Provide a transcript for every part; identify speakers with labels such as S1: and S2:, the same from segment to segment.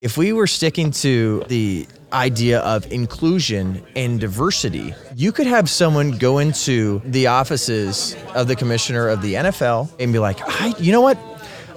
S1: If we were sticking to the idea of inclusion and diversity, you could have someone go into the offices of the commissioner of the NFL and be like, I, you know what?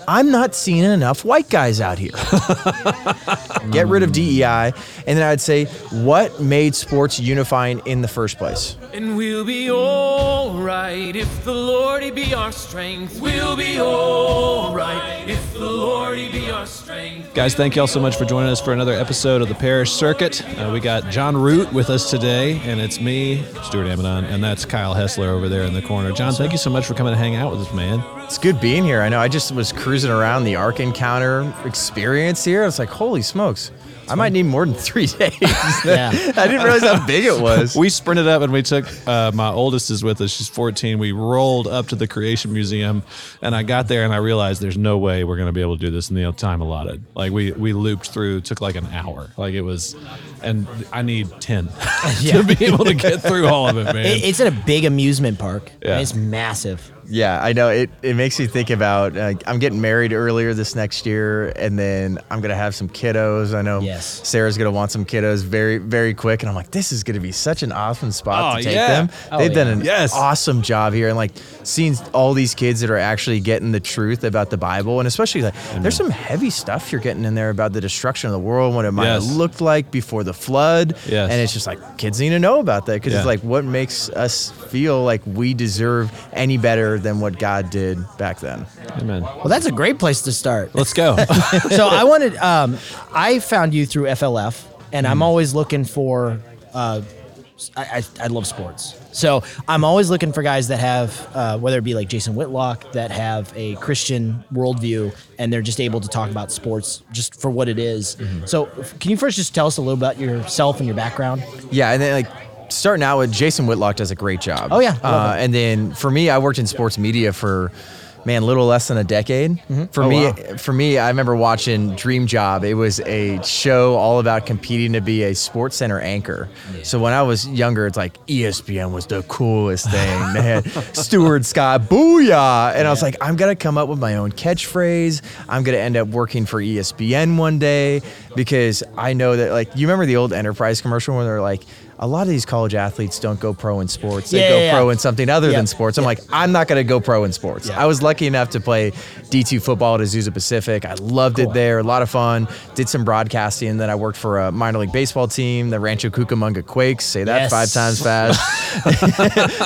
S1: I'm not seeing enough white guys out here. Get rid of DEI. And then I'd say, what made sports unifying in the first place?
S2: And we'll be alright if the Lord he be our strength. We'll be alright if the Lord he be our strength.
S3: Guys, thank y'all so much for joining us for another episode of the Parish Circuit. Uh, we got Jon Root with us today, and it's me, Stuart Amanon, and that's Kyle Hessler over there in the corner. Jon, thank you so much for coming to hang out with us, man.
S1: It's good being here. I know I just was cruising around the Ark Encounter experience here. It's like, holy smokes. I might need more than three days.
S4: Yeah.
S1: I didn't realize how big it was.
S3: We sprinted up and we took uh, my oldest is with us. She's 14. We rolled up to the Creation Museum, and I got there and I realized there's no way we're going to be able to do this in the time allotted. Like we we looped through, took like an hour. Like it was, and I need 10 to be able to get through all of it, man.
S4: It- it's in a big amusement park.
S3: Yeah.
S4: and It's massive.
S1: Yeah, I know. It, it makes me think about uh, I'm getting married earlier this next year, and then I'm going to have some kiddos. I know
S4: Yes.
S1: Sarah's going to want some kiddos very, very quick. And I'm like, this is going to be such an awesome spot
S3: Oh,
S1: to take
S3: yeah.
S1: them.
S4: Oh,
S1: They've done
S4: yeah.
S1: an
S3: Yes.
S1: awesome job here. And like seeing all these kids that are actually getting the truth about the Bible, and especially like there's some heavy stuff you're getting in there about the destruction of the world, what it might
S3: Yes.
S1: have looked like before the flood.
S3: Yes.
S1: And it's just like kids need to know about that because
S3: Yeah.
S1: it's like what makes us feel like we deserve any better than what God did back then.
S3: Amen.
S4: Well, that's a great place to start.
S3: Let's go.
S4: so I wanted, um, I found you through FLF, and I'm always looking for. Uh, I, I, I love sports, so I'm always looking for guys that have, uh, whether it be like Jason Whitlock, that have a Christian worldview, and they're just able to talk about sports just for what it is. So, can you first just tell us a little about yourself and your background?
S1: Yeah, and then like starting out with Jason Whitlock does a great job.
S4: Oh, yeah,
S1: uh, and then for me, I worked in sports media for man, little less than a decade. For
S4: Oh,
S1: me,
S4: wow.
S1: for me, I remember watching Dream Job. It was a show all about competing to be a Sports Center anchor. So when I was younger, it's like ESPN was the coolest thing. they had Stuart Scott, booyah, and I was like, I'm gonna come up with my own catchphrase. I'm gonna end up working for ESPN one day because I know that like you remember the old Enterprise commercial where they're like. A lot of these college athletes don't go pro in sports. They
S4: Yeah,
S1: go
S4: yeah, yeah.
S1: pro in something other
S4: Yep,
S1: than sports. I'm like, I'm not going to go pro in sports.
S4: Yeah.
S1: I was lucky enough to play D2 football at Azusa Pacific. I loved it there. A lot of fun. Did some broadcasting. Then I worked for a minor league baseball team, the Rancho Cucamonga Quakes. Say that
S4: Yes.
S1: five times fast.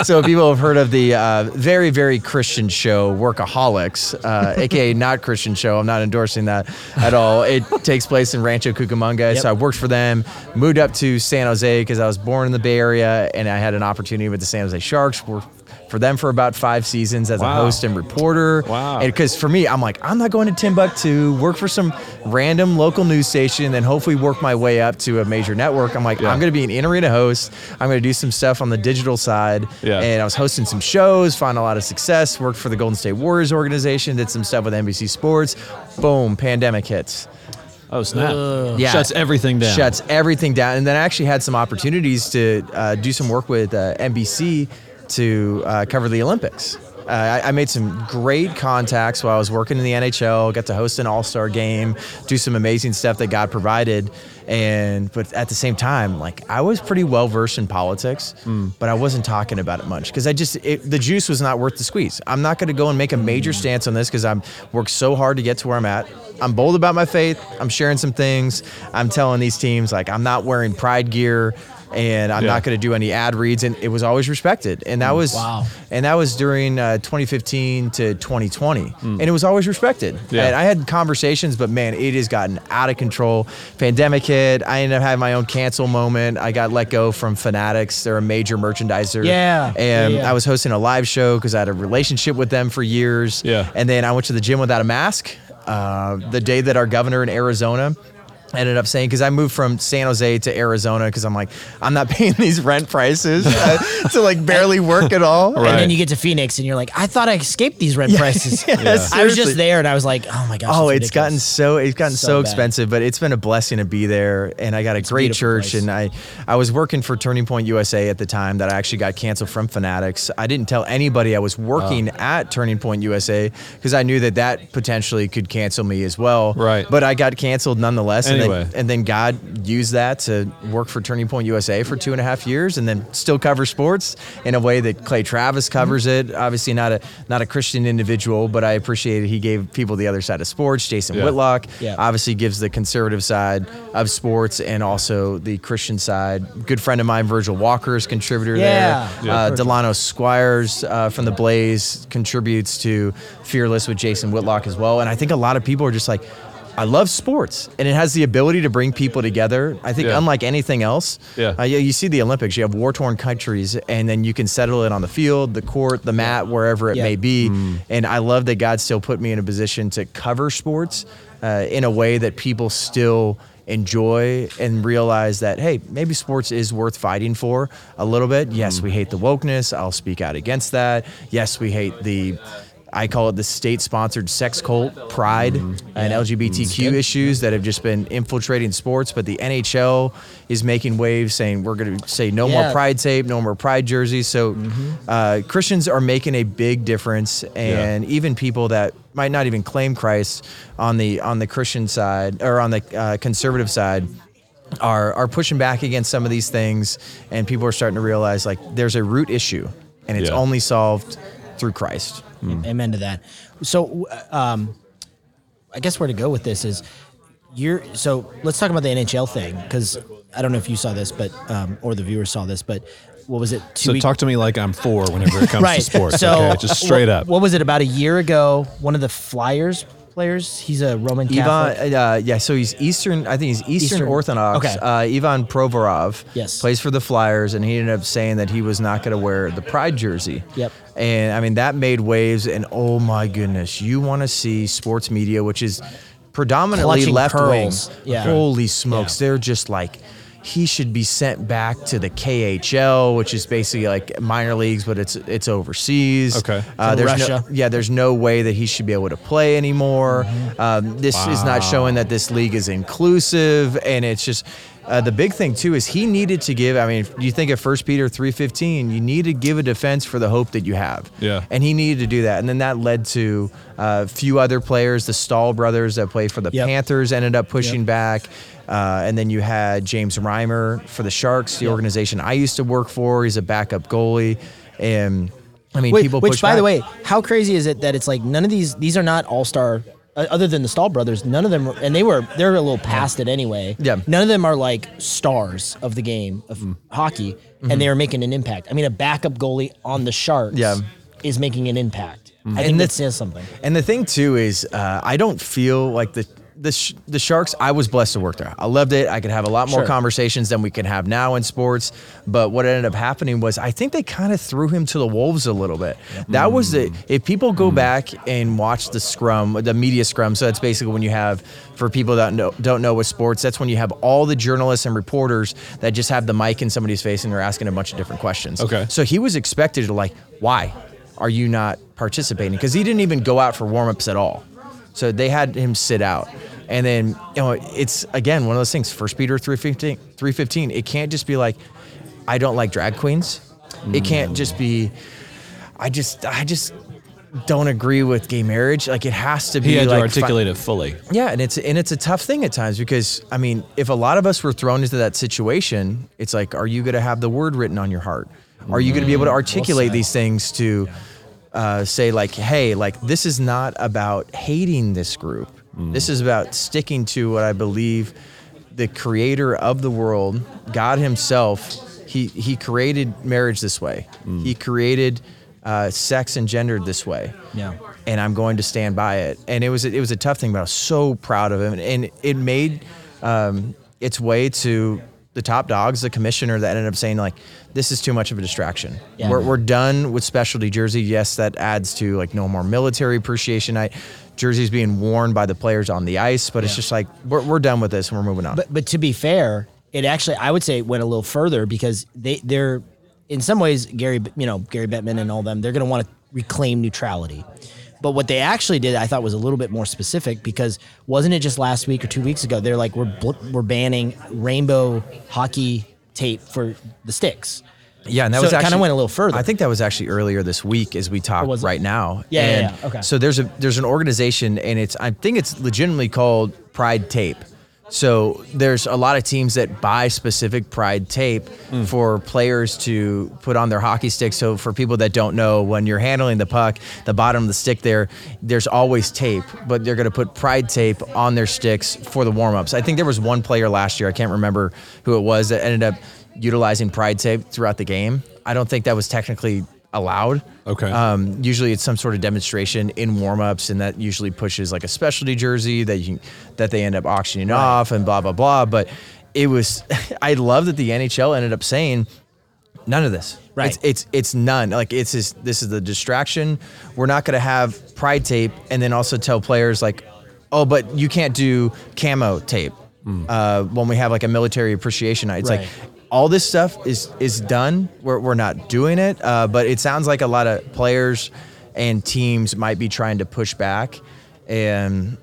S1: so people have heard of the uh, very, very Christian show, Workaholics, uh, aka not Christian show. I'm not endorsing that at all. It takes place in Rancho Cucamonga.
S4: Yep.
S1: So I worked for them, moved up to San Jose because I was born in the Bay Area and I had an opportunity with the San Jose Sharks. Worked for them for about five seasons as a host and reporter.
S3: Wow.
S1: And because for me, I'm like, I'm not going to Timbuktu, work for some random local news station, then hopefully work my way up to a major network. I'm like,
S3: Yeah.
S1: I'm going to be an in arena host. I'm going to do some stuff on the digital side.
S3: Yeah.
S1: And I was hosting some shows, found a lot of success, worked for the Golden State Warriors organization, did some stuff with NBC Sports. Boom, pandemic hits.
S3: Oh, snap.
S1: Yeah.
S3: Shuts everything down.
S1: Shuts everything down. And then I actually had some opportunities to uh, do some work with uh, NBC to uh, cover the Olympics. Uh, I, I made some great contacts while I was working in the NHL. Got to host an All Star game, do some amazing stuff that God provided, and but at the same time, like I was pretty well versed in politics, but I wasn't talking about it much because I just it, the juice was not worth the squeeze. I'm not going to go and make a major stance on this because I'm worked so hard to get to where I'm at. I'm bold about my faith. I'm sharing some things. I'm telling these teams like I'm not wearing pride gear and I'm
S3: Yeah.
S1: not going to do any ad reads and it was always respected. And that was
S4: Wow.
S1: and that was during uh, 2015 to 2020. And it was always respected.
S3: Yeah.
S1: And I had conversations but man, it has gotten out of control. Pandemic hit. I ended up having my own cancel moment. I got let go from Fanatics. They're a major merchandiser.
S4: Yeah.
S1: And
S4: Yeah, yeah.
S1: I was hosting a live show because I had a relationship with them for years.
S3: Yeah.
S1: And then I went to the gym without a mask. Uh, the day that our governor in Arizona ended up saying because I moved from San Jose to Arizona because I'm like I'm not paying these rent prices uh, to like barely work at all.
S3: Right.
S4: And then you get to Phoenix, and you're like, I thought I escaped these rent prices.
S1: Yeah,
S4: I was just there, and I was like, oh my gosh.
S1: Oh,
S4: it's
S1: it's gotten so it's gotten so,
S4: So
S1: expensive, but it's been a blessing to be there. And I got a great
S4: beautiful
S1: church,
S4: place.
S1: and I I was working for Turning Point USA at the time that I actually got canceled from Fanatics. I didn't tell anybody I was working
S4: Oh.
S1: at Turning Point USA because I knew that that potentially could cancel me as well.
S3: Right.
S1: But I got canceled nonetheless.
S3: And, anyway.
S1: then, and then God used that to work for Turning Point USA for two and a half years, and then still cover sports in a way that Clay Travis covers it. Obviously, not a not a Christian individual, but I appreciated he gave people the other side of sports. Jason
S3: Yeah.
S1: Whitlock
S4: Yeah.
S1: obviously gives the conservative side of sports and also the Christian side. Good friend of mine, Virgil Walker, is contributor
S4: Yeah.
S1: there. Uh, Delano Squires uh, from the Blaze contributes to Fearless with Jason Whitlock as well. And I think a lot of people are just like, I love sports, and it has the ability to bring people together. I think,
S3: Yeah.
S1: unlike anything else,
S3: Yeah.
S1: uh, you, you see the Olympics, you have war torn countries, and then you can settle it on the field, the court, the mat, wherever it
S4: Yeah.
S1: may be.
S3: Mm.
S1: And I love that God still put me in a position to cover sports uh, in a way that people still enjoy and realize that hey maybe sports is worth fighting for a little bit yes
S3: Mm.
S1: we hate the wokeness i'll speak out against that yes we hate the I call it the state-sponsored sex cult pride and LGBTQ issues that have just been infiltrating sports. But the NHL is making waves, saying we're going to say no more pride tape, no more pride jerseys. So uh, Christians are making a big difference, and even people that might not even claim Christ on the on the Christian side or on the uh, conservative side are are pushing back against some of these things, and people are starting to realize like there's a root issue, and it's
S3: Yeah.
S1: only solved through Christ.
S4: Amen to that. So, um, I guess where to go with this is you're. So let's talk about the NHL thing because I don't know if you saw this, but um, or the viewers saw this, but what was it? Two
S3: So
S4: week-
S3: talk to me like I'm four whenever it comes
S4: right.
S3: to sports.
S4: So
S3: okay? Just straight
S4: wh-
S3: up.
S4: What was it about a year ago? One of the Flyers players. He's a Roman Catholic.
S1: Ivan, uh, yeah, so he's Eastern. I think he's Eastern,
S4: Eastern-
S1: Orthodox.
S4: okay.
S1: Uh, Ivan Provorov.
S4: Yes.
S1: plays for the Flyers, and he ended up saying that he was not going to wear the Pride jersey.
S4: Yep.
S1: And I mean that made waves. And oh my goodness, you want to see sports media, which is predominantly
S4: Clutching
S1: left wing.
S4: Yeah.
S1: Holy smokes, they're just like. He should be sent back to the KHL, which is basically like minor leagues, but it's it's overseas.
S3: Okay.
S1: uh, there's
S4: Russia.
S1: no yeah, there's no way that he should be able to play anymore.
S4: Mm-hmm.
S1: Um, this is not showing that this league is inclusive, and it's just uh, the big thing too is he needed to give. I mean, you think of First Peter three fifteen, you need to give a defense for the hope that you have.
S3: Yeah.
S1: and he needed to do that, and then that led to uh, a few other players. The Staal brothers that play for the
S4: Yep.
S1: Panthers ended up pushing
S4: Yep.
S1: back. Uh, and then you had James Reimer for the Sharks, the
S4: Yep.
S1: organization I used to work for. He's a backup goalie, and I mean,
S4: Wait,
S1: people.
S4: which,
S1: push
S4: by the way, how crazy is it that it's like none of these these are not all star. Uh, other than the Staal brothers, none of them, and they were they're a little past it anyway.
S1: Yeah.
S4: none of them are like stars of the game of
S1: Mm.
S4: hockey, and they are making an impact. I mean, a backup goalie on the Sharks,
S1: Yeah.
S4: is making an impact. I think
S1: And
S4: that
S1: that's-
S4: says something.
S1: And the thing too is, uh, I don't feel like the the sh- the Sharks. I was blessed to work there. I loved it. I could have a lot more
S4: Sure.
S1: conversations than we can have now in sports. But what ended up happening was, I think they kind of threw him to the wolves a little bit. That was the. If people go mm. back and watch the scrum, the media scrum. So that's basically when you have, for people that know, don't know with sports, that's when you have all the journalists and reporters that just have the mic in somebody's face and they're asking a bunch of different questions.
S3: Okay.
S1: So he was expected to like, why are you not participating? Because he didn't even go out for warm-ups at all. So they had him sit out. And then, you know, it's again one of those things, First Peter 315, 315. It can't just be like, I don't like drag queens. It can't just be I just I just don't agree with gay marriage. Like it has to be
S3: He had
S1: like
S3: to
S1: fi-
S3: articulate it fully.
S1: yeah, and it's and it's a tough thing at times because I mean, if a lot of us were thrown into that situation, it's like, are you going to have the word written on your heart? Are you going to be able to mm, articulate
S4: said.
S1: these things to uh, say like, hey, like this is not about hating this group. This is about sticking to what I believe the creator of the world, God Himself, He He created marriage this way. He created uh, sex and gendered this way
S4: Yeah.
S1: and I'm going to stand by it. And it was it was a tough thing, but I was so proud of him, and it made um, its way to the top dogs, the commissioner that ended up saying like, this is too much of a distraction.
S4: Yeah.
S1: We're, we're done with specialty jersey. Yes, that adds to like no more military appreciation night. Jerseys being worn by the players on the ice, but it's just like we're, we're done with this and we're moving on.
S4: But but to be fair, it actually I would say it went a little further because they they're in some ways Gary you know Gary Bettman and all them they're going to want to reclaim neutrality. But what they actually did, I thought, was a little bit more specific because wasn't it just last week or two weeks ago? They're like, we're bl- we're banning rainbow hockey tape for the sticks.
S1: Yeah, and that
S4: So
S1: was
S4: it kinda went a little further.
S1: I think that was actually earlier this week as we talk right now.
S4: Yeah, yeah, yeah, okay.
S1: So there's a there's an organization and it's I think it's legitimately called Pride Tape. So there's a lot of teams that buy specific Pride tape hmm. for players to put on their hockey sticks. So for people that don't know, when you're handling the puck, the bottom of the stick there, there's always tape, but they're going to put Pride tape on their sticks for the warm-ups. I think there was one player last year, I can't remember who it was, that ended up utilizing Pride tape throughout the game. I don't think that was technically allowed.
S3: Okay.
S1: Um, usually it's some sort of demonstration in warm-ups, and that usually pushes like a specialty jersey that you that they end up auctioning off and blah blah blah. But it was, I love that the NHL ended up saying none of this.
S4: Right.
S1: It's it's, it's none. Like it's just, this is the distraction. We're not going to have pride tape, and then also tell players like, oh, but you can't do camo tape uh, when we have like a military appreciation night. It's
S4: Right.
S1: like all this stuff is is done. We're we're not doing it, uh, but it sounds like a lot of players and teams might be trying to push back, and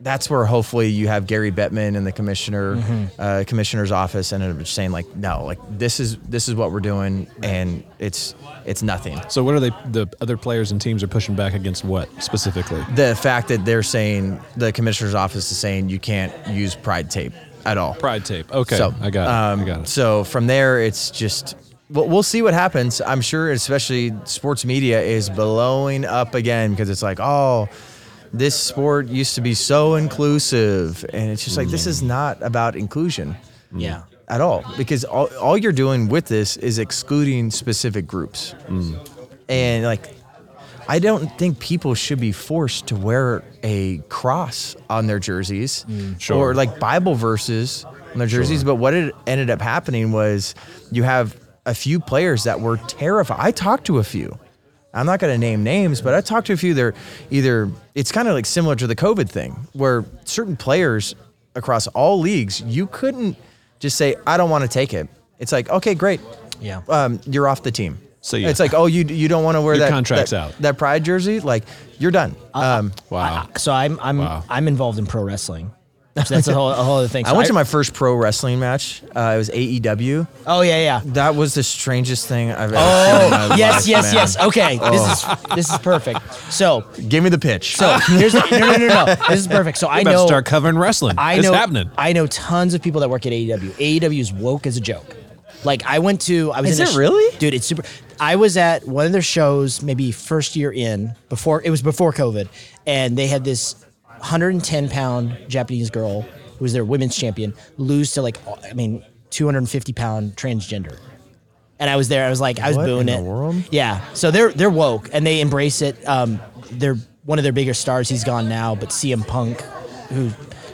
S1: that's where hopefully you have Gary Bettman and the commissioner,
S4: Mm-hmm.
S1: uh, commissioner's office, and just saying like, no, like this is this is what we're doing, and it's it's nothing.
S3: So what are they? The other players and teams are pushing back against what specifically?
S1: The fact that they're saying the commissioner's office is saying you can't use pride tape at all.
S3: Pride tape. Okay,
S1: So
S3: I got it.
S1: um,
S3: I got it.
S1: So from there, it's just we'll, we'll see what happens. I'm sure, especially sports media is blowing up again because it's like, oh, this sport used to be so inclusive, and it's just like this is mm. not about inclusion mm.
S4: Yeah.
S1: at all because all, all you're doing with this is excluding specific groups mm. and like i don't think people should be forced to wear a cross on their jerseys
S3: Sure.
S1: or like bible verses on their jerseys but what it ended up happening was you have a few players that were terrified. I talked to a few. I'm not going to name names but i talked to a few they're either it's kind of like similar to the covid thing where certain players across all leagues you couldn't just say i don't want to take it. It's like okay great.
S4: Yeah.
S1: um, you're off the team
S3: See ya.
S1: it's like oh you you don't want to wear
S3: Your
S1: that
S3: contract's
S1: that,
S3: out.
S1: that pride jersey like you're done um,
S3: Wow.
S4: So I'm I'm
S3: Wow.
S4: I'm involved in pro wrestling. So that's a whole, a whole other thing.
S1: I
S4: So
S1: went to my first pro wrestling match. Uh, it was AEW.
S4: Oh yeah, yeah.
S1: That was the strangest thing I've ever seen. in my
S4: Oh yes,
S1: life,
S4: yes,
S1: man.
S4: yes. Okay, this is this is perfect. So
S1: Give me the pitch.
S4: so here's the, no no no no. This is perfect. So I
S3: about
S4: know
S3: to start covering wrestling.
S4: I
S3: it's
S4: know
S3: happening.
S4: I know tons of people that work at AEW. AEW is woke as a joke. Like I went to I was
S1: Is
S4: in a
S1: it
S4: sh-
S1: really?
S4: dude. It's super. I was at one of their shows maybe first year in before it was before COVID, and they had this 110 pound Japanese girl who was their women's champion lose to like I mean 250 pound transgender. And I was there. I was like, I was
S1: What
S4: booing it.
S1: world?
S4: Yeah. So they're they're woke and they embrace it. Um, they're one of their bigger stars. He's gone now, but CM Punk, who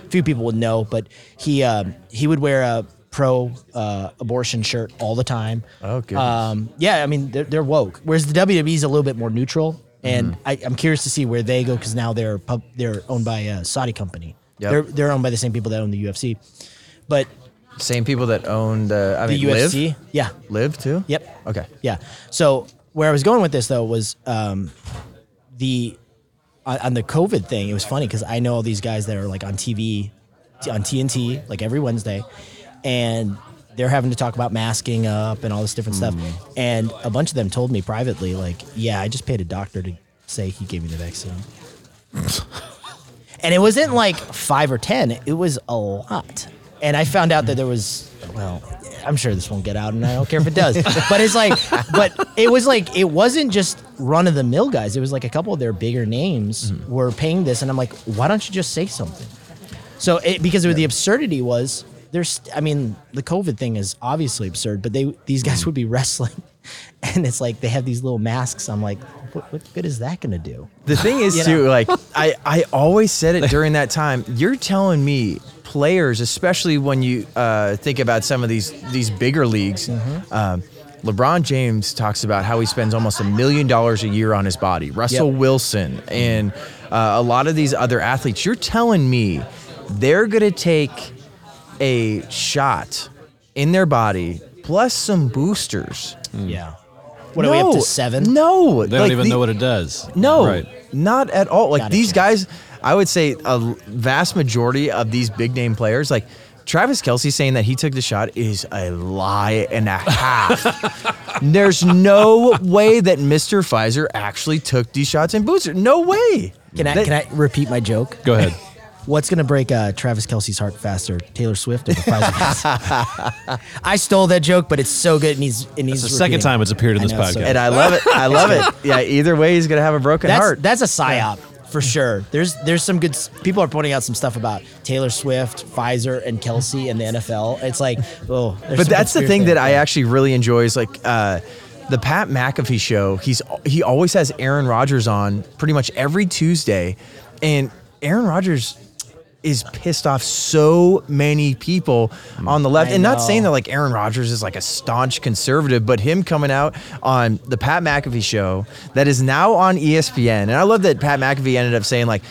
S4: few people would know, but he um, he would wear a pro uh, abortion shirt all the time.
S1: Oh.
S4: Um, yeah, I mean they're, they're woke. Whereas the WWE is a little bit more neutral, and
S1: Mm-hmm.
S4: I, I'm curious to see where they go because now they're pub, they're owned by a Saudi company.
S1: Yep.
S4: They're they're owned by the same people that own the UFC, but
S1: Same people that owned uh, I
S4: the
S1: mean,
S4: UFC,
S1: LIV,
S4: yeah,
S1: LIV too.
S4: Yep.
S1: Okay.
S4: Yeah. So where I was going with this though was um, the on, on the COVID thing. It was funny because I know all these guys that are like on TV, on TNT, like every Wednesday, and they're having to talk about masking up and all this different stuff. Mm. And a bunch of them told me privately, like, "Yeah, I just paid a doctor to say he gave me the vaccine." and it wasn't like five or ten; it was a lot. And I found out that there was, well, I'm sure this won't get out, and I don't care if it does. but it's like, but it was like, it wasn't just run of the mill guys. It was like a couple of their bigger names mm-hmm. were paying this, and I'm like, why don't you just say something? So it, because of the absurdity was there's, I mean, the COVID thing is obviously absurd, but they these guys would be wrestling, and it's like they have these little masks. I'm like, what, what good is that gonna do?
S1: The thing is
S4: You
S1: too,
S4: know.
S1: like I, I always said it during that time. You're telling me players, especially when you uh, think about some of these these bigger leagues.
S4: Mm-hmm.
S1: Um, LeBron James talks about how he spends almost a million dollars a year on his body. Russell
S4: Yep.
S1: Wilson and uh, a lot of these other athletes. You're telling me they're gonna take a shot in their body plus some boosters. Hmm.
S4: Yeah. What are we up to seven?
S1: No,
S3: They don't even know what it does.
S1: no,
S3: Right.
S1: not at all. Like
S4: Gotta
S1: these guys, I would say a vast majority of these big name players, like Travis Kelce saying that he took the shot is a lie and a half. There's no way that Mr. Pfizer actually took these shots and booster. No way.
S4: Can I
S1: That-
S4: can I repeat my joke?
S3: Go ahead.
S4: What's gonna break uh, Travis Kelce's heart faster, Taylor Swift or the Pfizer? I stole that joke, but it's so good, and he's and he's
S3: the second time it's appeared in this
S4: know, so-
S3: podcast.
S1: And I love it. I love it. Yeah, either way, he's gonna have a broken
S4: That's
S1: heart.
S4: that's a psyop for sure. There's there's some good people are pointing out some stuff about Taylor Swift, Pfizer, and Kelce and the NFL. It's like, oh,
S1: but that's the thing
S4: there.
S1: that I actually really enjoy is like uh, the Pat McAfee show. He's he always has Aaron Rodgers on pretty much every Tuesday, and Aaron Rodgers is pissed off so many people mm. on the left.
S4: I
S1: and not
S4: know.
S1: saying that like Aaron Rodgers is like a staunch conservative, but him coming out on the Pat McAfee show that is now on ESPN. And I love that Pat McAfee ended up saying like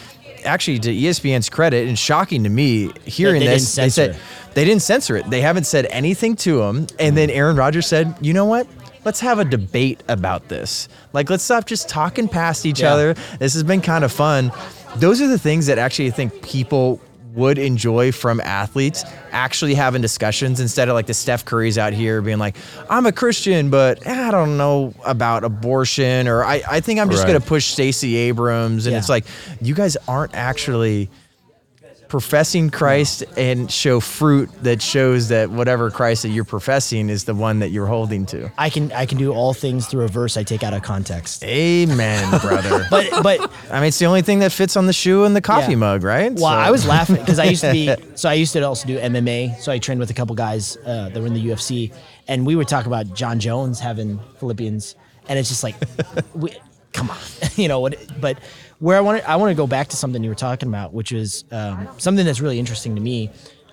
S1: actually to ESPN's credit and shocking to me hearing
S4: they
S1: this, they said they didn't censor it. They haven't said anything to him. And then Aaron Rodgers said, you know what? Let's have a debate about this. Like, let's stop just talking past each
S4: Yeah.
S1: other. This has been kind of fun. Those are the things that actually I think people would enjoy from athletes actually having discussions instead of like the Steph Curry's out here being like, I'm a Christian, but eh, I don't know about abortion, or I, I think I'm just
S3: Right.
S1: going to push Stacey Abrams. And
S4: Yeah.
S1: it's like, you guys aren't actually professing Christ and show fruit that shows that whatever Christ that you're professing is the one that you're holding to.
S4: I can I can do all things through a verse I take out of context.
S1: Amen, brother.
S4: But but
S1: I mean, it's the only thing that fits on the shoe and the coffee
S4: Yeah.
S1: mug, right?
S4: Well,
S1: So-
S4: I was laughing because I used to be. So I used to also do MMA. So I trained with a couple guys uh, that were in the UFC, and we would talk about Jon Jones having Philippians, and it's just like, we, come on, you know what? But where I want to, I want to go back to something you were talking about, which is um, something that's really interesting to me,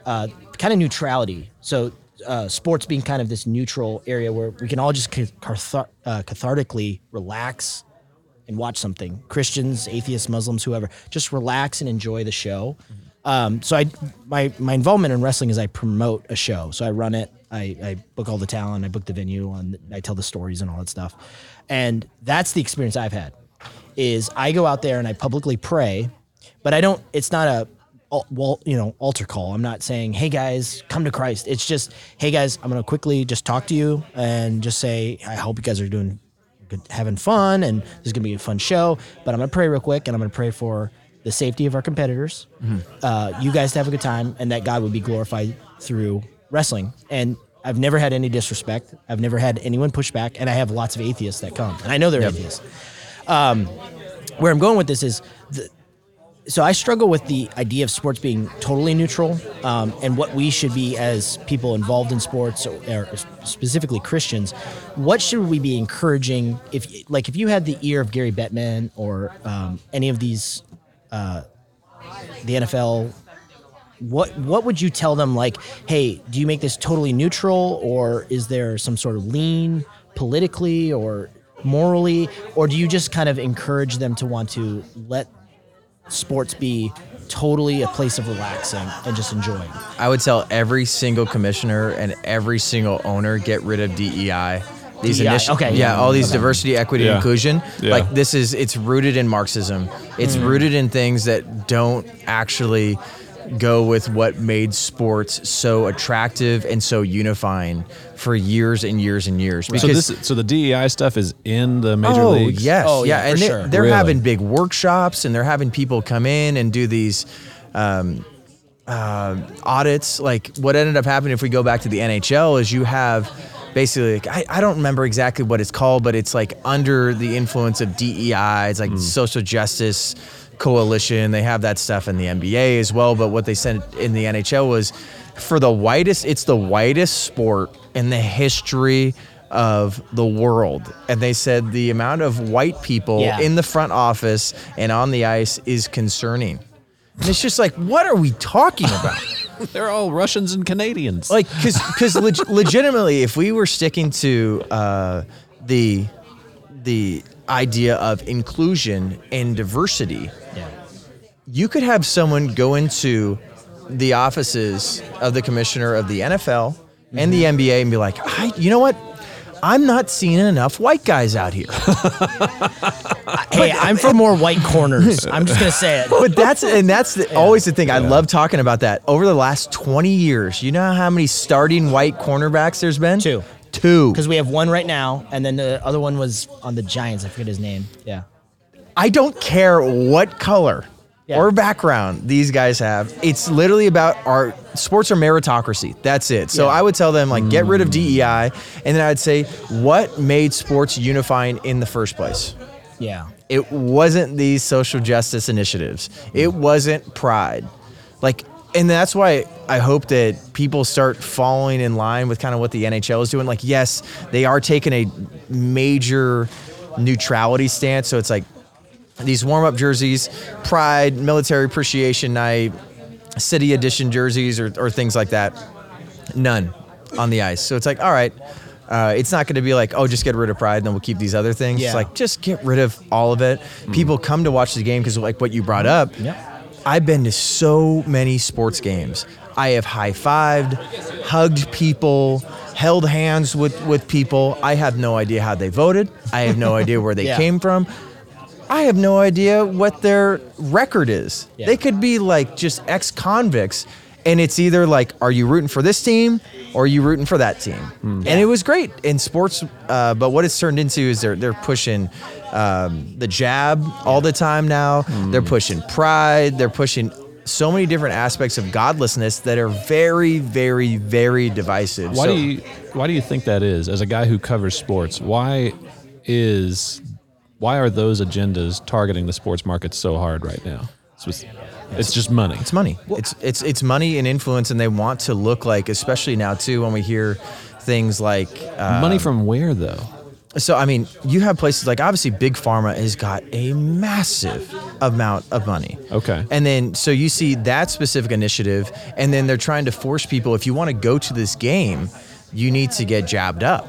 S4: uh, kind of neutrality. So. Uh, sports being kind of this neutral area where we can all just uh, cathartically relax and watch something. Christians, atheists, Muslims, whoever, just relax and enjoy the show. Um, so I, my my involvement in wrestling is I promote a show. So I run it. I, I book all the talent. I book the venue. And I tell the stories and all that stuff. And that's the experience I've had. Is I go out there and I publicly pray, but I don't. It's not a well, you know, altar call. I'm not saying, "Hey guys, come to Christ." It's just, "Hey guys, I'm gonna quickly just talk to you and just say, I hope you guys are doing good, having fun, and this is gonna be a fun show. But I'm gonna pray real quick, and I'm gonna pray for the safety of our competitors, uh, you guys to have a good time, and that God would be glorified through wrestling. And I've never had any disrespect. I've never had anyone push back, and I have lots of atheists that come, and I know they're atheists. Um, where I'm going with this is. The, so I struggle with the idea of sports being totally neutral, um, and what we should be as people involved in sports, or, or specifically Christians. What should we be encouraging? If like if you had the ear of Gary Bettman or um, any of these, uh, the NFL. What what would you tell them? Like, hey, do you make this totally neutral, or is there some sort of lean politically or morally, or do you just kind of encourage them to want to let sports be totally a place of relaxing and just enjoying.
S1: I would tell every single commissioner and every single owner get rid of DEI. These
S4: DEI,
S1: initial,
S4: okay,
S1: yeah,
S4: yeah,
S1: all these
S4: okay.
S1: diversity, equity,
S3: Yeah.
S1: inclusion.
S3: Yeah.
S1: Like this is, it's rooted in Marxism. It's
S4: Mm.
S1: rooted in things that don't actually go with what made sports so attractive and so unifying for years and years and years.
S3: So this, so the DEI stuff is in the major
S1: oh,
S3: leagues.
S1: yes,
S4: Oh,
S1: yeah,
S4: yeah,
S1: and
S4: for
S1: they,
S4: sure.
S1: they're
S3: Really?
S1: having big workshops and they're having people come in and do these um, uh, audits. Like what ended up happening if we go back to the NHL is you have basically like, I, I don't remember exactly what it's called, but it's like under the influence of DEI. It's like social justice coalition. They have that stuff in the NBA as well. But what they said in the NHL was for the whitest, it's the whitest sport in the history of the world. And they said the amount of white people
S4: Yeah.
S1: in the front office and on the ice is concerning. And it's just like, what are we talking about?
S3: They're all Russians and Canadians.
S1: like, because because leg- legitimately, if we were sticking to uh, the the idea of inclusion and diversity,
S4: Yeah.
S1: you could have someone go into the offices of the commissioner of the NFL and the mm-hmm. NBA and be like, I, you know what? I'm not seeing enough white guys out here.
S4: Hey, I'm for more white corners. I'm just gonna say it.
S1: But that's and that's the, always the thing. I love talking about that. Over the last 20 years, you know how many starting white cornerbacks there's been?
S4: Two.
S1: Two.
S4: Because we have one right now, and then the other one was on the Giants. I forget his name. Yeah.
S1: I don't care what color
S4: Yeah.
S1: or background these guys have. It's literally about our sports are meritocracy. That's it. So
S4: Yeah.
S1: I would tell them like get rid of DEI, and then I'd say what made sports unifying in the first place.
S4: Yeah.
S1: It wasn't these social justice initiatives. It wasn't pride. Like, and that's why I hope that people start falling in line with kind of what the NHL is doing. Like, yes, they are taking a major neutrality stance. So it's like these warm up jerseys, pride, military appreciation night, city edition jerseys, or, or things like that. None on the ice. So it's like, all right. Uh, it's not going to be like, oh, just get rid of pride, and then we'll keep these other things.
S4: Yeah.
S1: It's like, just get rid of all of it. People come to watch the game because, like what you brought up,
S4: Yep.
S1: I've been to so many sports games. I have high fived, hugged people, held hands with, with people. I have no idea how they voted. I have no idea where they
S4: Yeah.
S1: came from. I have no idea what their record is.
S4: Yeah.
S1: They could be like just ex convicts. And it's either like, are you rooting for this team or are you rooting for that team? And it was great in sports. Uh, but what it's turned into is they're, they're pushing um, the jab all the time now. They're pushing pride. They're pushing so many different aspects of godlessness that are very, very, very divisive.
S3: Why
S1: So-
S3: do you why do you think that is? As a guy who covers sports, why is why are those agendas targeting the sports market so hard right now? Just, it's just money.
S1: It's money. it's it's it's money and influence, and they want to look like, especially now too, when we hear things like uh,
S3: money from where though?
S1: So I mean, you have places like obviously Big Pharma has got a massive amount of money.
S3: Okay.
S1: And then so you see that specific initiative, and then they're trying to force people if you want to go to this game, you need to get jabbed up.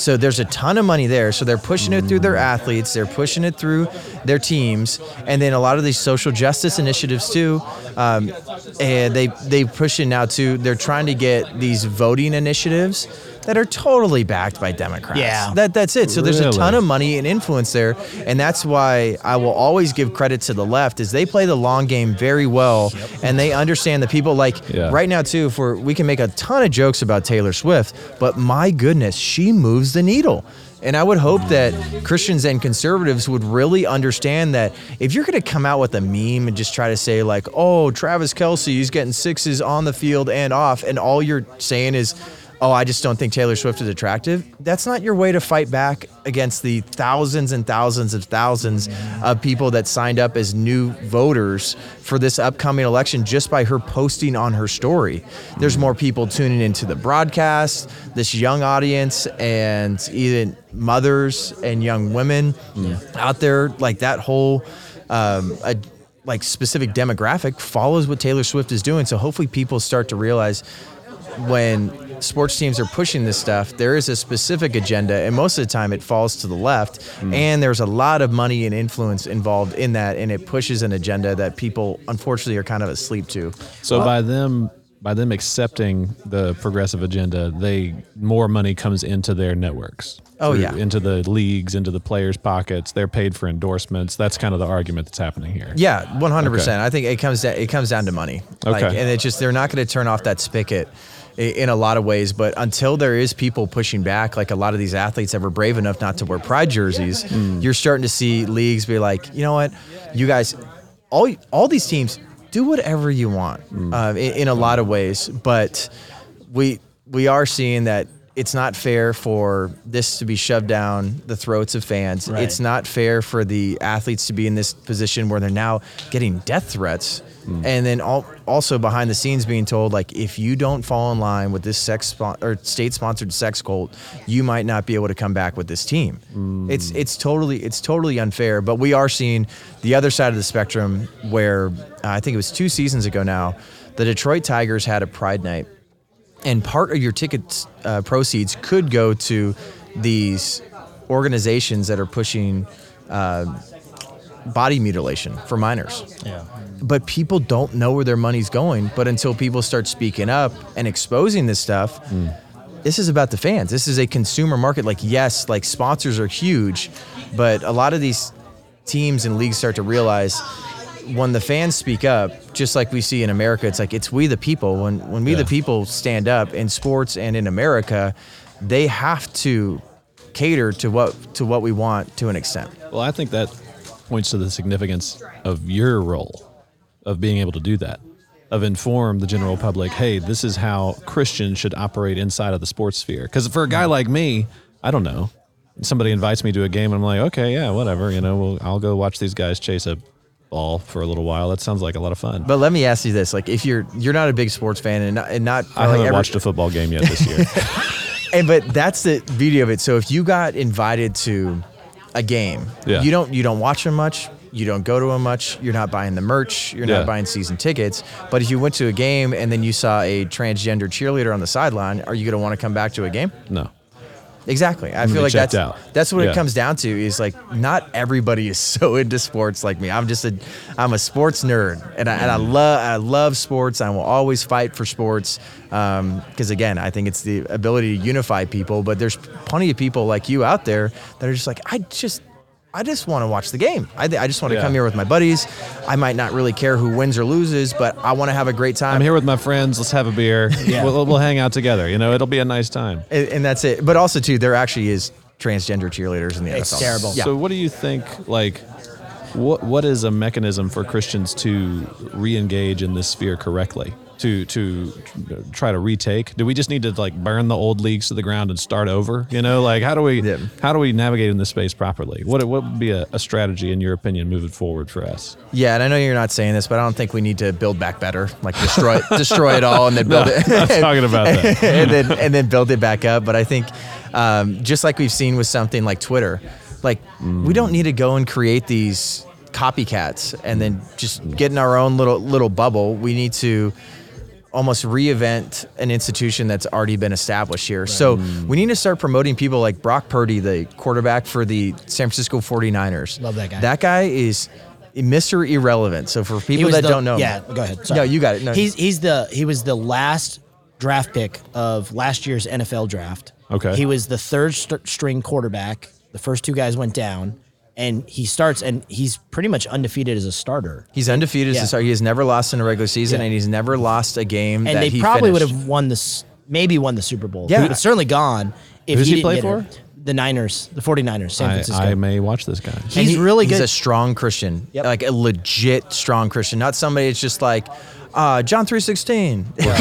S1: So there's a ton of money there. So they're pushing it through their athletes, they're pushing it through their teams, and then a lot of these social justice initiatives too. Um, and they they push it now too. They're trying to get these voting initiatives that are totally backed by Democrats.
S4: Yeah.
S1: That that's it. So there's a ton of money and influence there, and that's why I will always give credit to the left is they play the long game very well, and they understand the people. Like
S3: Yeah.
S1: right now too, for we can make a ton of jokes about Taylor Swift, but my goodness, she moves the needle. And I would hope that Christians and conservatives would really understand that if you're going to come out with a meme and just try to say like, "Oh, Travis Kelce, he's getting sixes on the field and off," and all you're saying is, "Oh, I just don't think Taylor Swift is attractive," that's not your way to fight back against the thousands and thousands of thousands of people that signed up as new voters for this upcoming election just by her posting on her story. There's more people tuning into the broadcast, this young audience, and even mothers and young women out there. Like that whole, um, a, like specific demographic follows what Taylor Swift is doing. So hopefully people start to realize when sports teams are pushing this stuff, there is a specific agenda, and most of the time it falls to the left. Hmm. And there's a lot of money and influence involved in that, and it pushes an agenda that people unfortunately are kind of asleep to.
S3: So by them by them accepting the progressive agenda, they more money comes into their networks.
S1: Oh,
S3: Through-
S1: yeah.
S3: into the leagues, into the players' pockets. They're paid for endorsements. That's kind of the argument that's happening here.
S1: Yeah, one hundred percent. I think it comes down, it comes down to money. Like,
S3: Okay.
S1: and it's just they're not going to turn off that spigot in a lot of ways. But until there is people pushing back, like a lot of these athletes that were brave enough not to wear pride jerseys, you're starting to see leagues be like, you know what, you guys, all all these teams do whatever you want uh, in, in a lot of ways, but we we are seeing that it's not fair for this to be shoved down the throats of fans.
S4: Right.
S1: It's not fair for the athletes to be in this position where they're now getting death threats. And then all, also behind the scenes being told like if you don't fall in line with this sex spon- or state sponsored sex cult, you might not be able to come back with this team. It's it's totally it's totally unfair. But we are seeing the other side of the spectrum where uh, I think it was two seasons ago now, the Detroit Tigers had a Pride Night and part of your ticket uh, proceeds could go to these organizations that are pushing uh, body mutilation for minors.
S4: Yeah.
S1: But people don't know where their money's going. But until people start speaking up and exposing this stuff, this is about the fans. This is a consumer market. Like, yes, like sponsors are huge, but a lot of these teams and leagues start to realize when the fans speak up, just like we see in America, it's like it's we the people. When when we
S3: Yeah.
S1: the people stand up in sports and in America, they have to cater to what to what we want to an extent.
S3: Well, I think that points to the significance of your role of being able to do that, of inform the general public. Hey, this is how Christians should operate inside of the sports sphere. Because for a guy hmm. like me, I don't know. Somebody invites me to a game, and I'm like, okay, yeah, whatever. You know, well, I'll go watch these guys chase a ball for a little while. That sounds like a lot of fun.
S1: But let me ask you this: like, if you're you're not a big sports fan and not, and not
S3: I haven't
S1: every-
S3: watched a football game yet this year.
S1: and but that's the beauty of it. So if you got invited to a game,
S3: Yeah.
S1: you don't you don't watch them much. You don't go to them much. You're not buying the merch. You're
S3: Yeah.
S1: not buying season tickets. But if you went to a game and then you saw a transgender cheerleader on the sideline, are you going to want to come back to a game?
S3: no.
S1: Exactly. I feel like that's
S3: out.
S1: that's what
S3: Yeah.
S1: it comes down to. Is like not everybody is so into sports like me. I'm just a I'm a sports nerd, and I, and I love I love sports. I will always fight for sports um, because again, I think it's the ability to unify people. But there's plenty of people like you out there that are just like I just. I just want to watch the game. I, I just want to
S3: Yeah.
S1: come here with my buddies. I might not really care who wins or loses, but I want to have a great time.
S3: I'm here with my friends. Let's have a beer.
S4: Yeah.
S3: We'll, we'll hang out together. You know, it'll be a nice time.
S1: and, and that's it. But also too, there actually is transgender cheerleaders in the
S4: It's
S1: NFL.
S4: terrible.
S1: Yeah.
S3: So, what do you think? Like, what what is a mechanism for Christians to re-engage in this sphere correctly? To to try to retake? Do we just need to like burn the old leagues to the ground and start over? You know, like how do we
S1: Yeah.
S3: how do we navigate in this space properly? What what would be a, a strategy in your opinion moving forward for us?
S1: Yeah, and I know you're not saying this, but I don't think we need to build back better, like destroy destroy it all and then build it.
S3: I'm talking about that.
S1: and then and then build it back up. But I think um, just like we've seen with something like Twitter, like we don't need to go and create these copycats and then just get in our own little little bubble. We need to almost reinvent an institution that's already been established here. So we need to start promoting people like Brock Purdy, the quarterback for the San Francisco 49ers.
S4: Love that guy.
S1: That guy is Mr. Irrelevant. So for people that
S4: the-
S1: don't know,
S4: Yeah, go ahead. Sorry.
S1: No, you got it. No.
S4: He's he's the he was the last draft pick of last year's NFL draft.
S3: Okay.
S4: He was the third st- string quarterback. The first two guys went down, and he starts and he's pretty much undefeated as a starter.
S1: He's undefeated as
S4: Yeah.
S1: a star. He has never lost in a regular season,
S4: Yeah.
S1: and he's never lost a game
S4: And
S1: that
S4: they
S1: he
S4: probably would have won this, maybe won the Super Bowl.
S1: Yeah.
S4: but certainly gone. If
S3: Who's he
S4: didn't
S3: play for?
S4: hurt. The Niners, the 49ers, San Francisco.
S3: I may watch this guy.
S4: He's
S1: he-
S4: really
S1: He's
S4: good.
S1: a strong Christian,
S4: Yep.
S1: like a legit strong Christian, not somebody that's just like uh, John three sixteen.
S4: no,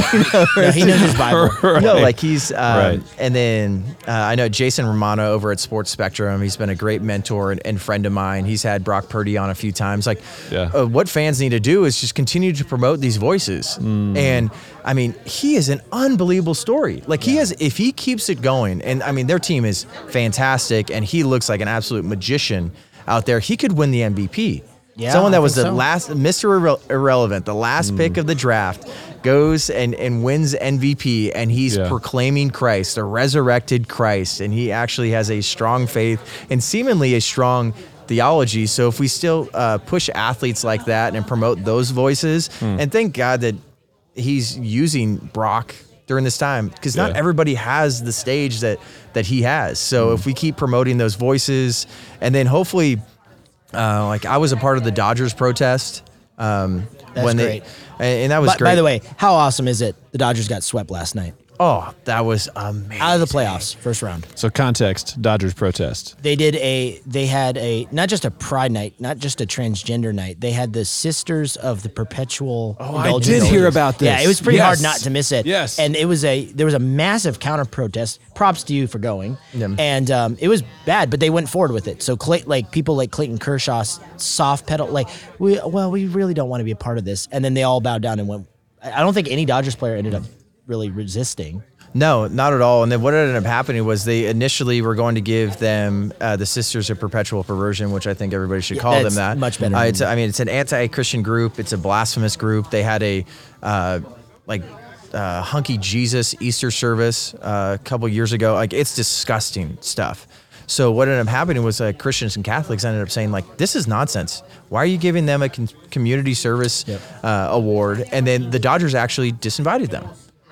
S4: he knows his Bible.
S1: No, like he's, um,
S3: Right.
S1: and then uh, I know Jason Romano over at Sports Spectrum. He's been a great mentor and, and friend of mine. He's had Brock Purdy on a few times. Like,
S3: Yeah.
S1: uh, what fans need to do is just continue to promote these voices.
S3: Mm.
S1: And I mean, he is an unbelievable story. Like he has, if he keeps it going, and I mean, their team is fantastic, and he looks like an absolute magician out there. He could win the MVP.
S4: Yeah,
S1: Someone that was the
S4: so.
S1: last Mr. Irre- Irrelevant, the last pick
S3: Mm.
S1: of the draft, goes and, and wins MVP, and he's
S3: Yeah.
S1: proclaiming Christ, the resurrected Christ, and he actually has a strong faith and seemingly a strong theology. So if we still uh, push athletes like that and promote those voices,
S3: Hmm.
S1: and thank God that he's using Brock during this time because not everybody has the stage that that he has. So
S3: Hmm.
S1: if we keep promoting those voices, and then hopefully uh, like I was a part of the Dodgers protest. Um,
S4: That's
S1: when
S4: great.
S1: They, and, and that was
S4: By,
S1: great.
S4: by the way, how awesome is it? The Dodgers got swept last night
S1: oh, that was amazing.
S4: out of the playoffs, first round.
S3: So context: Dodgers protest.
S4: They did a. They had a not just a pride night, not just a transgender night. They had the Sisters of the Perpetual. Oh,
S3: I did hear about this.
S4: Yeah, it was pretty hard not to miss it.
S3: Yes.
S4: and it was a there was a massive counter protest. Props to you for going.
S1: Yeah.
S4: And um, it was bad, but they went forward with it. So Clay, like people like Clayton Kershaw, soft pedal, like we well we really don't want to be a part of this, and then they all bowed down and went. I I don't think any Dodgers player ended up really resisting.
S1: No, not at all. And then what ended up happening was they initially were going to give them uh, the Sisters of Perpetual Perversion, which I think everybody should
S4: Yeah,
S1: call them that.
S4: much better.
S1: Uh, it's, I mean, it's an anti-Christian group. It's a blasphemous group. They had a uh, like uh, hunky Jesus Easter service uh, a couple years ago. Like it's disgusting stuff. So what ended up happening was uh, Christians and Catholics ended up saying like, "This is nonsense. Why are you giving them a con- community service
S4: Yep.
S1: uh, award?" And then the Dodgers actually disinvited them,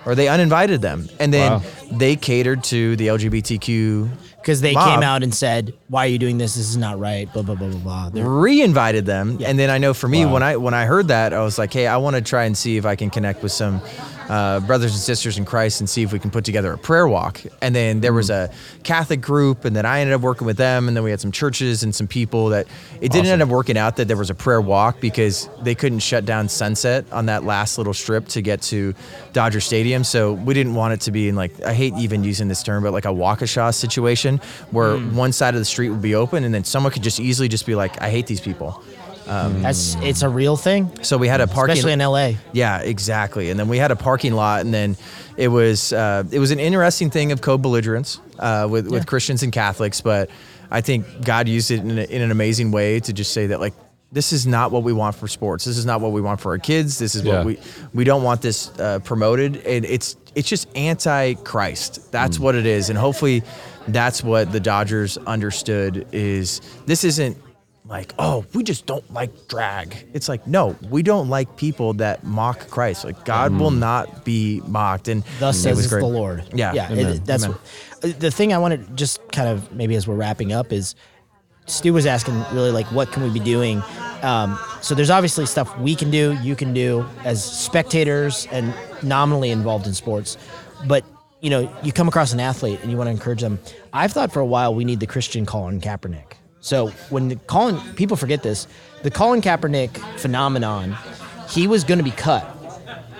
S1: or they uninvited them, and then
S3: Wow.
S1: they catered to the LGBTQ
S4: Because they
S1: mob.
S4: came out and said, "Why are you doing this? This is not right." Blah blah blah blah blah. They're-
S1: re-invited them and then i know for me
S3: Wow.
S1: when i when i heard that i was like hey i want to try and see if i can connect with some uh, brothers and sisters in Christ and see if we can put together a prayer walk. And then there was a Catholic group, and then I ended up working with them, and then we had some churches and some people that it didn't end up working out that there was a prayer walk because they couldn't shut down Sunset on that last little strip to get to Dodger Stadium. So we didn't want it to be in like I hate even using this term, but like a Waukesha situation where one side of the street would be open, and then someone could just easily just be like, I hate these people.
S4: That's it's a real thing,
S1: So we had a parking,
S4: especially in LA.
S1: yeah, exactly. And then we had a parking lot, and then it was uh, it was an interesting thing of co-belligerence uh, with with Christians and Catholics. But I think God used it in, a, in an amazing way to just say that like this is not what we want for sports. This is not what we want for our kids. This is
S3: Yeah.
S1: what we we don't want this uh, promoted. And it's it's just anti-Christ. That's what it is. And hopefully, that's what the Dodgers understood is this isn't like, oh, we just don't like drag. It's like, no, we don't like people that mock Christ. Like God will not be mocked. And
S4: Thus says the. Lord.
S1: Yeah.
S4: yeah. It- that's what- the thing I wanted just kind of maybe as we're wrapping up is Stu was asking really like what can we be doing. Um, so there's obviously stuff we can do, you can do as spectators and nominally involved in sports, but you know you come across an athlete and you want to encourage them. I've thought for a while we need the Christian Colin Kaepernick. So when the Colin people forget this, the Colin Kaepernick phenomenon, he was going to be cut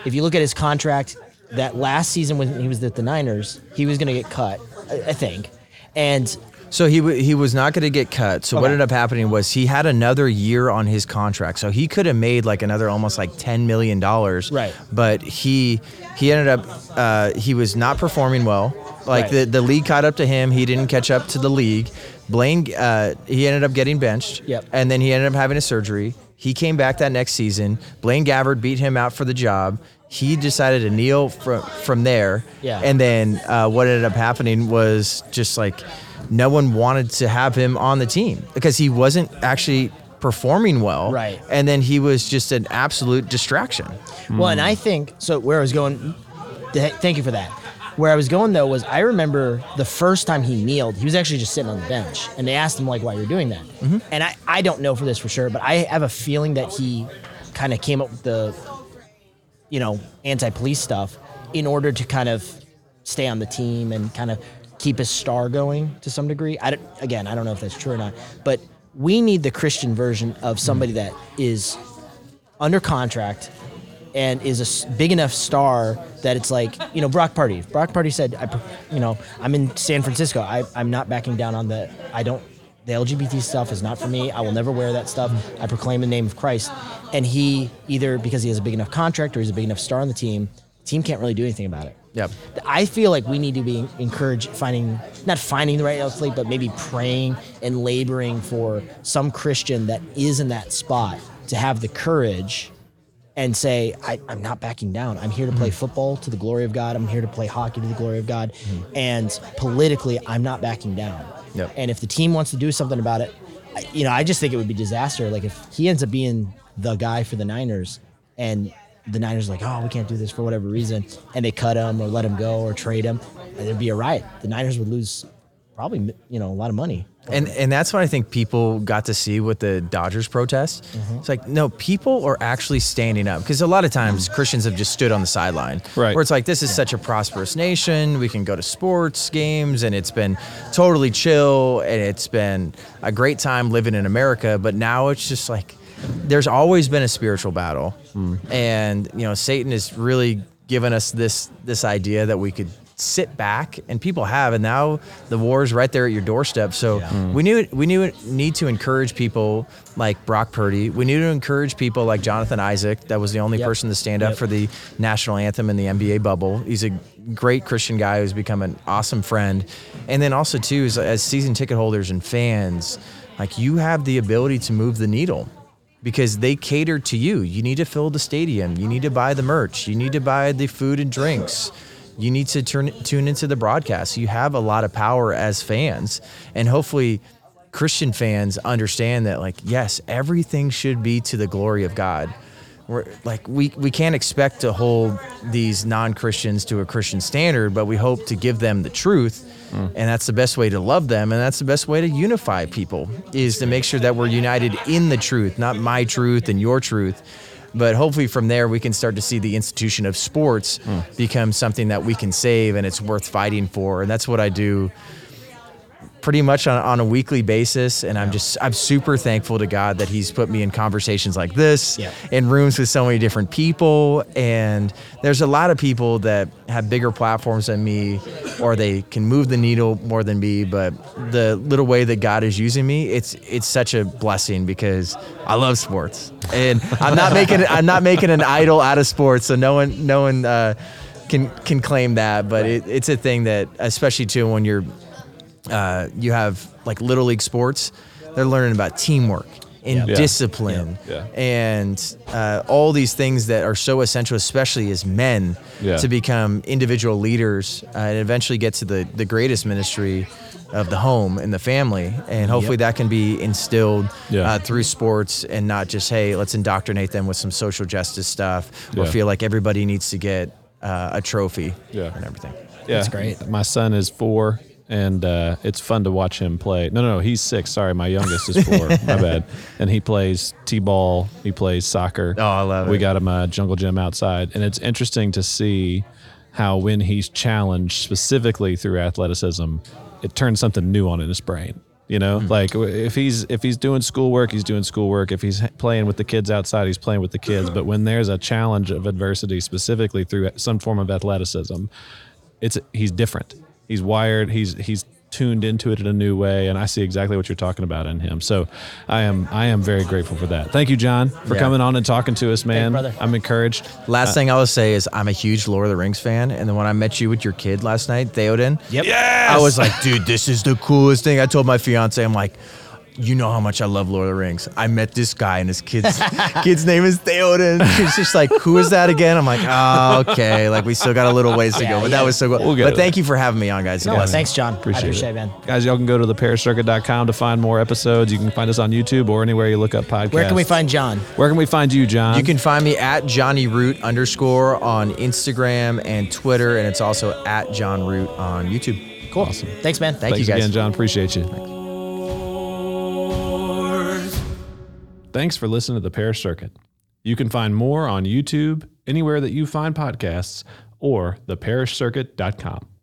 S4: if you look at his contract, that last season when he was at the Niners, he was going to get cut, I, I think. And
S1: So he w- he was not going to get cut. So what ended up happening was he had another year on his contract. So he could have made like another almost like ten million dollars.
S4: Right.
S1: But he he ended up uh, he was not performing well. Like
S4: Right.
S1: the the league caught up to him. He didn't catch up to the league. Blaine uh, he ended up getting benched.
S4: Yep.
S1: And then he ended up having a surgery. He came back that next season. Blaine Gabbert beat him out for the job. He decided to kneel from from there.
S4: Yeah.
S1: And then uh, what ended up happening was just like no one wanted to have him on the team because he wasn't actually performing well.
S4: Right.
S1: And then he was just an absolute distraction.
S4: well, and I think so. Where I was going, th- thank you for that. Where I was going though was I remember the first time he kneeled, he was actually just sitting on the bench, and they asked him like why you're doing that. Mm-hmm. And I I don't know for this for sure, but I have a feeling that he kind of came up with the you know anti-police stuff in order to kind of stay on the team and kind of keep his star going to some degree. I don't, again, I don't know if that's true or not, but we need the Christian version of somebody mm-hmm. that is under contract and is a big enough star that it's like you know Brock Purdy. Brock Purdy said, I, you know, I'm in San Francisco. I, I'm not backing down on the. I don't. The LGBT stuff is not for me. I will never wear that stuff. I proclaim the name of Christ." And he either because he has a big enough contract or he's a big enough star on the team, the team can't really do anything about it.
S1: Yep.
S4: I feel like we need to be encouraged finding not finding the right athlete, but maybe praying and laboring for some Christian that is in that spot to have the courage and say, I, I'm not backing down. I'm here to play mm-hmm. football to the glory of God. I'm here to play hockey to the glory of God. Mm-hmm. And politically, I'm not backing down.
S1: Yep.
S4: And if the team wants to do something about it, I- you know, I just think it would be disaster. Like if he ends up being the guy for the Niners and the Niners are like, oh, we can't do this for whatever reason, and they cut him or let him go or trade him, there'd be a riot. The Niners would lose probably, you know, a lot of money.
S1: And and that's what I think people got to see with the Dodgers protest. Mm-hmm. It's like no, people are actually standing up because a lot of times Christians have just stood on the sideline.
S3: Right.
S1: Where it's like this is such a prosperous nation. We can go to sports games and it's been totally chill and it's been a great time living in America. But now it's just like there's always been a spiritual battle, mm. and you know Satan has really given us this this idea that we could sit back and people have and now the war is right there at your doorstep so we knew we knew need to encourage people like Brock Purdy we need to encourage people like Jonathan Isaac that was the only
S4: Yep.
S1: person to stand up
S4: Yep.
S1: for the national anthem in the NBA bubble he's a great Christian guy who's become an awesome friend and then also too is as season ticket holders and fans like you have the ability to move the needle because they cater to you. You need to fill the stadium. You need to buy the merch. You need to buy the food and drinks. You need to turn tune into the broadcast. You have a lot of power as fans, and hopefully, Christian fans understand that. Like, yes, everything should be to the glory of God. We're, like we we can't expect to hold these non Christians to a Christian standard, but we hope to give them the truth. Mm. And that's the best way to love them, and that's the best way to unify people is to make sure that we're united in the truth, not my truth and your truth, But hopefully from there we can start to see the institution of sports hmm. become something that we can save and it's worth fighting for. And that's what I do pretty much on, on a weekly basis and i'm just i'm super thankful to god that he's put me in conversations like this
S4: Yeah.
S1: in rooms with so many different people and there's a lot of people that have bigger platforms than me or they can move the needle more than me but the little way that god is using me it's it's such a blessing because i love sports and i'm not making i'm not making an idol out of sports so no one no one uh, can can claim that but it, it's a thing that especially too when you're uh, you have like little league sports they're learning about teamwork and
S3: Yeah.
S1: discipline
S3: Yeah.
S1: and uh, all these things that are so essential especially as men
S3: Yeah.
S1: to become individual leaders uh, and eventually get to the, the greatest ministry of the home and the family and hopefully that can be instilled
S3: Yeah.
S1: uh, through sports and not just hey let's indoctrinate them with some social justice stuff or
S3: Yeah.
S1: feel like everybody needs to get uh, a trophy
S3: Yeah.
S1: and everything
S3: Yeah,
S4: That's great.
S3: My son is four, and uh, it's fun to watch him play. No, no, no, he's six. Sorry, my youngest is four. my bad. And he plays t-ball. He plays soccer.
S1: Oh, I love
S3: we
S1: it.
S3: We got him a jungle gym outside, and it's interesting to see how when he's challenged specifically through athleticism, it turns something new on in his brain. You know,
S1: Hmm.
S3: like if he's if he's doing schoolwork, he's doing schoolwork. If he's playing with the kids outside, he's playing with the kids. But when there's a challenge of adversity, specifically through some form of athleticism, it's he's different. He's wired. He's he's tuned into it in a new way, and I see exactly what you're talking about in him. So I am I am very grateful for that. Thank you, Jon, for
S1: Yeah.
S3: coming on and talking to us, man.
S4: brother.
S3: I'm encouraged.
S1: Last uh, thing I will say is I'm a huge Lord of the Rings fan, and then when I met you with your kid last night, Theoden,
S4: Yep. Yes!
S1: I was like, dude, this is the coolest thing. I told my fiance, I'm like, you know how much I love Lord of the Rings. I met this guy, and his kid's kid's name is Theoden. She's just like, who is that again? I'm like, oh, okay. Like we still got a little ways to
S4: Yeah,
S1: go, but
S4: yeah.
S1: that was so cool.
S3: We'll
S1: but
S3: to
S1: thank you for having me on, guys.
S4: No,
S1: again.
S4: thanks, Jon.
S3: Appreciate,
S4: I appreciate
S3: it.
S4: it, man.
S3: Guys, y'all can go to theparishcircuit.com to find more episodes. You can find us on YouTube or anywhere you look up podcasts.
S4: Where can we find Jon?
S3: Where can we find you, Jon?
S1: You can find me at Johnny Root underscore on Instagram and Twitter, and it's also at Jon Root on YouTube.
S4: Cool. Awesome. Thanks, man.
S1: Thank
S3: Thanks
S1: you, guys.
S3: again, Jon. Appreciate you. Thanks for listening to the Parish Circuit. You can find more on YouTube, anywhere that you find podcasts, or theparishcircuit.com.